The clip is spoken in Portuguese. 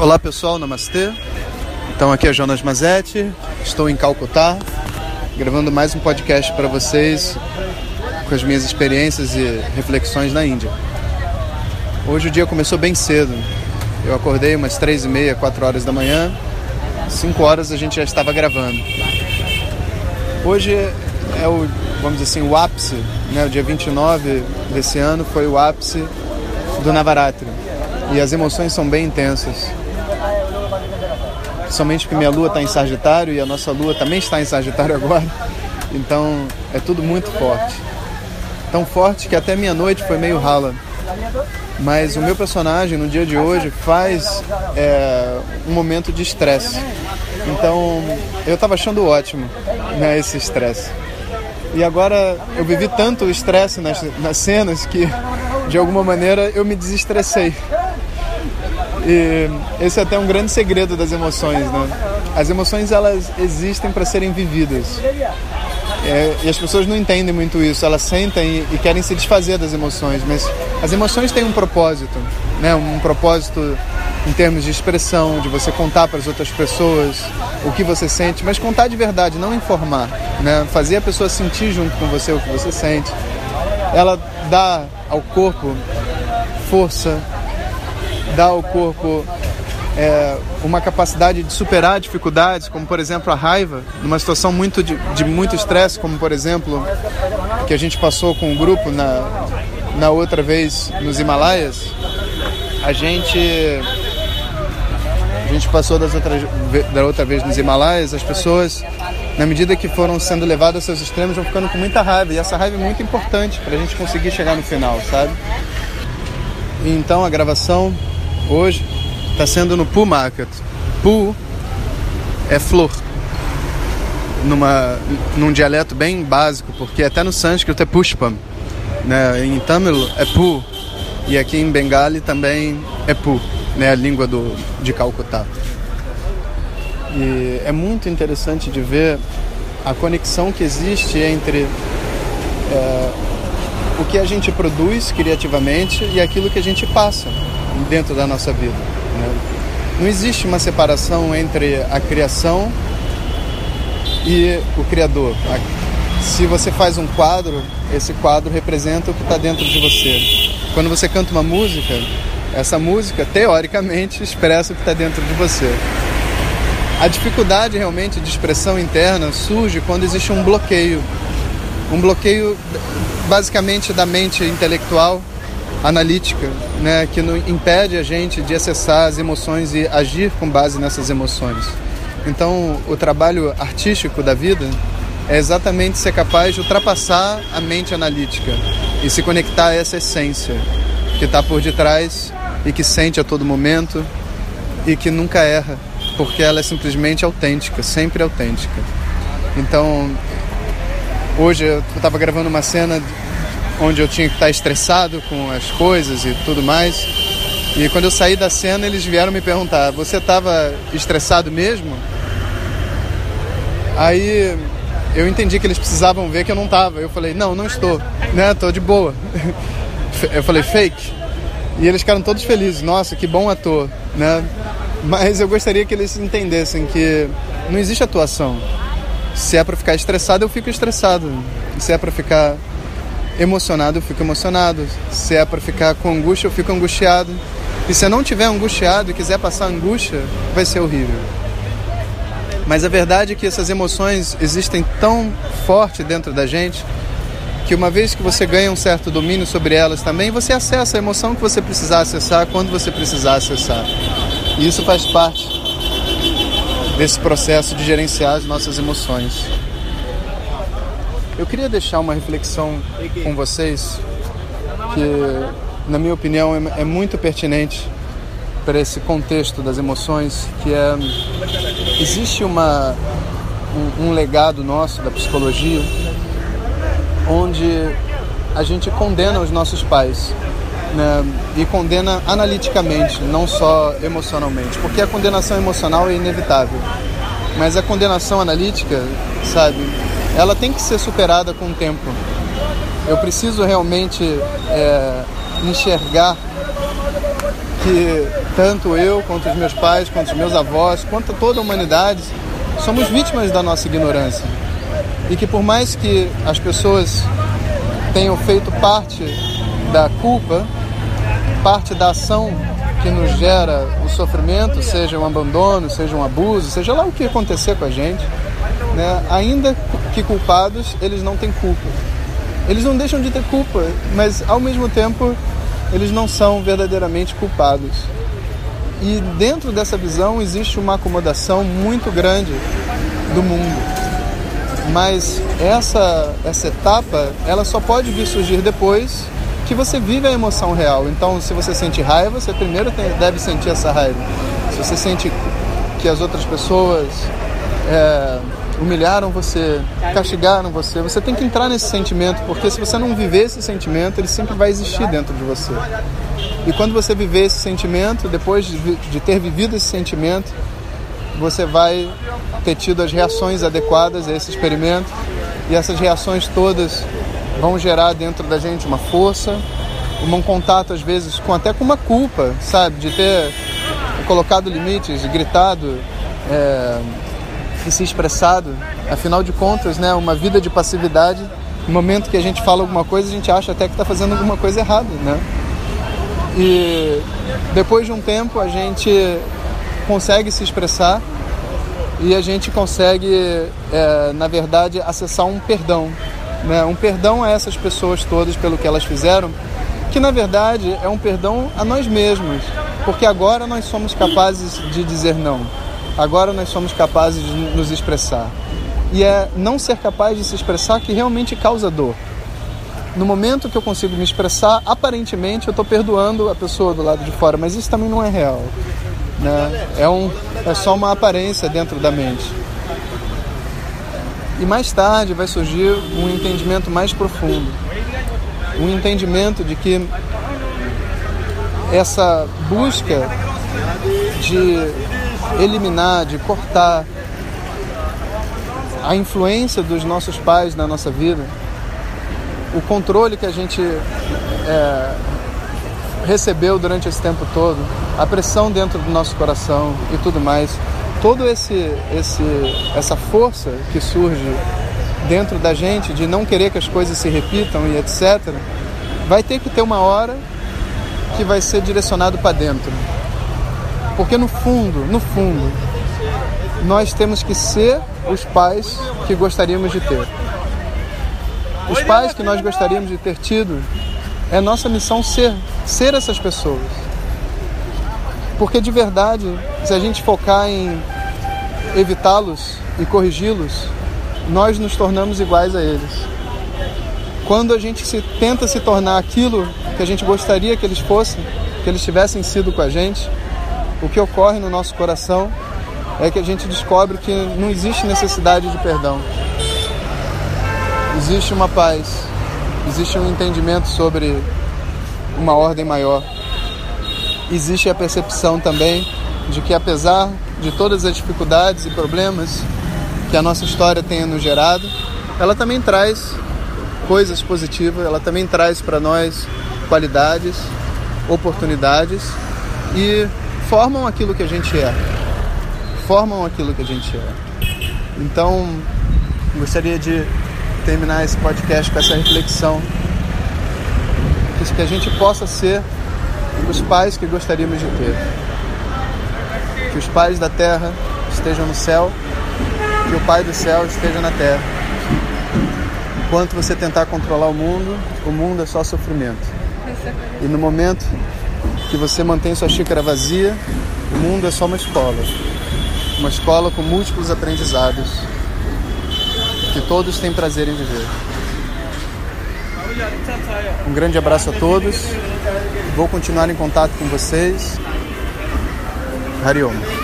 Olá pessoal, namastê. Então aqui é Jonas Mazetti, estou em Calcutá, gravando mais um podcast para vocês com as minhas experiências e reflexões na Índia. Hoje o dia começou bem cedo. Eu acordei umas três e meia, quatro horas da manhã. Cinco horas a gente já estava gravando. Hoje é o, vamos dizer assim, o ápice, né? O dia 29 desse ano foi o ápice do Navaratri. E as emoções são bem intensas. Somente porque minha lua está em Sagitário e a nossa lua também está em Sagitário agora. Então é tudo muito forte. Tão forte que até minha noite foi meio rala. Mas o meu personagem no dia de hoje faz é, um momento de estresse. Então eu estava achando ótimo né, esse estresse. E agora eu vivi tanto estresse nas, nas cenas que de alguma maneira eu me desestressei. E esse é até um grande segredo das emoções, né? As emoções elas existem para serem vividas. É, e as pessoas não entendem muito isso. Elas sentem e, e, querem se desfazer das emoções, mas as emoções têm um propósito, né? Um propósito em termos de expressão, de você contar para as outras pessoas o que você sente, mas contar de verdade, não informar, né? Fazer a pessoa sentir junto com você o que você sente. Ela dá ao corpo força, dá ao corpo é, uma capacidade de superar dificuldades, como por exemplo a raiva, numa situação muito de, de muito estresse, como por exemplo que a gente passou com o grupo na, na outra vez nos Himalaias, a gente a gente passou das outras, da outra vez nos Himalaias, as pessoas na medida que foram sendo levadas a seus extremos vão ficando com muita raiva e essa raiva é muito importante para a gente conseguir chegar no final, sabe? Então a gravação hoje está sendo no Poo Market. Poo é flor. Numa, num dialeto bem básico, porque até no sânscrito é Pushpam. Né? Em Tamil é Pu. E aqui em Bengali também é Pu, né? a língua do, de Calcutá. E é muito interessante de ver a conexão que existe entre é, o que a gente produz criativamente e aquilo que a gente passa dentro da nossa vida. Né? Não existe uma separação entre a criação e o criador. Se você faz um quadro, esse quadro representa o que está dentro de você. Quando você canta uma música, essa música, teoricamente, expressa o que está dentro de você. A dificuldade realmente de expressão interna surge quando existe um bloqueio. Um bloqueio basicamente da mente intelectual analítica, né, que impede a gente de acessar as emoções e agir com base nessas emoções. Então, o trabalho artístico da vida é exatamente ser capaz de ultrapassar a mente analítica e se conectar a essa essência que está por detrás e que sente a todo momento e que nunca erra, porque ela é simplesmente autêntica, sempre autêntica. Então, hoje eu estava gravando uma cena onde eu tinha que estar estressado com as coisas e tudo mais. E quando eu saí da cena, eles vieram me perguntar: Você estava estressado mesmo? Aí eu entendi que eles precisavam ver que eu não estava. Eu falei: Não, não estou, né? Estou de boa. Eu falei: Fake. E eles ficaram todos felizes: Nossa, que bom ator, né? Mas eu gostaria que eles entendessem que não existe atuação. Se é para ficar estressado, eu fico estressado. Se é para ficar emocionado, eu fico emocionado. Se é para ficar com angústia, eu fico angustiado. E se eu não tiver angustiado e quiser passar angústia, vai ser horrível. Mas a verdade é que essas emoções existem tão forte dentro da gente que uma vez que você ganha um certo domínio sobre elas também, você acessa a emoção que você precisar acessar quando você precisar acessar. E isso faz parte desse processo de gerenciar as nossas emoções. Eu queria deixar uma reflexão com vocês que, na minha opinião, é, é muito pertinente para esse contexto das emoções, que é existe uma um, um legado nosso da psicologia onde a gente condena os nossos pais né, e condena analiticamente, não só emocionalmente, porque a condenação emocional é inevitável, mas a condenação analítica, sabe, ela tem que ser superada com o tempo. Eu preciso realmente é, enxergar que tanto eu, quanto os meus pais, quanto os meus avós, quanto toda a humanidade, somos vítimas da nossa ignorância. E que por mais que as pessoas tenham feito parte da culpa, parte da ação que nos gera o sofrimento, seja um abandono, seja um abuso, seja lá o que acontecer com a gente, né? ainda que culpados, eles não têm culpa. Eles não deixam de ter culpa, mas ao mesmo tempo eles não são verdadeiramente culpados. E dentro dessa visão existe uma acomodação muito grande do mundo. Mas essa, essa etapa, ela só pode vir surgir depois que você vive a emoção real. Então, se você sente raiva, você primeiro tem, deve sentir essa raiva. Se você sente que as outras pessoas é, humilharam você, castigaram você, você tem que entrar nesse sentimento, porque se você não viver esse sentimento, ele sempre vai existir dentro de você. E quando você viver esse sentimento, depois de, de ter vivido esse sentimento, você vai ter tido as reações adequadas a esse experimento e essas reações todas vão gerar dentro da gente uma força, um contato às vezes com até com uma culpa, sabe, de ter colocado limites, gritado é, e se expressado. Afinal de contas, né, uma vida de passividade, no momento que a gente fala alguma coisa, a gente acha até que está fazendo alguma coisa errada, né? E depois de um tempo a gente consegue se expressar e a gente consegue, é, na verdade, acessar um perdão. Né? Um perdão a essas pessoas todas pelo que elas fizeram, que na verdade é um perdão a nós mesmos, porque agora nós somos capazes de dizer não, agora nós somos capazes de nos expressar. E é não ser capaz de se expressar que realmente causa dor no momento que eu consigo me expressar, aparentemente eu estou perdoando a pessoa do lado de fora, mas isso também não é real. Né? É, um, é só uma aparência dentro da mente. E mais tarde vai surgir um entendimento mais profundo. Um entendimento de que essa busca de eliminar, de cortar a influência dos nossos pais na nossa vida o controle que a gente é, recebeu durante esse tempo todo, a pressão dentro do nosso coração e tudo mais, todo esse, esse essa força que surge dentro da gente de não querer que as coisas se repitam e etc, vai ter que ter uma hora que vai ser direcionado para dentro. Porque no fundo, no fundo, nós temos que ser os pais que gostaríamos de ter os pais que nós gostaríamos de ter tido, é nossa missão ser, ser essas pessoas. Porque de verdade, se a gente focar em evitá-los e corrigi-los, nós nos tornamos iguais a eles. Quando a gente se tenta se tornar aquilo que a gente gostaria que eles fossem, que eles tivessem sido com a gente, o que ocorre no nosso coração é que a gente descobre que não existe necessidade de perdão existe uma paz, existe um entendimento sobre uma ordem maior. Existe a percepção também de que, apesar de todas as dificuldades e problemas que a nossa história tenha nos gerado, ela também traz coisas positivas, ela também traz para nós qualidades, oportunidades e formam aquilo que a gente é. Formam aquilo que a gente é. Então, gostaria de terminar esse podcast com essa reflexão. Que a gente possa ser os pais que gostaríamos de ter. Que os pais da terra estejam no céu e o Pai do céu esteja na terra. Enquanto você tentar controlar o mundo, o mundo é só sofrimento. E no momento que você mantém sua xícara vazia, o mundo é só uma escola. Uma escola com múltiplos aprendizados que todos têm prazer em viver. Um grande abraço a todos. Vou continuar em contato com vocês. Hariom.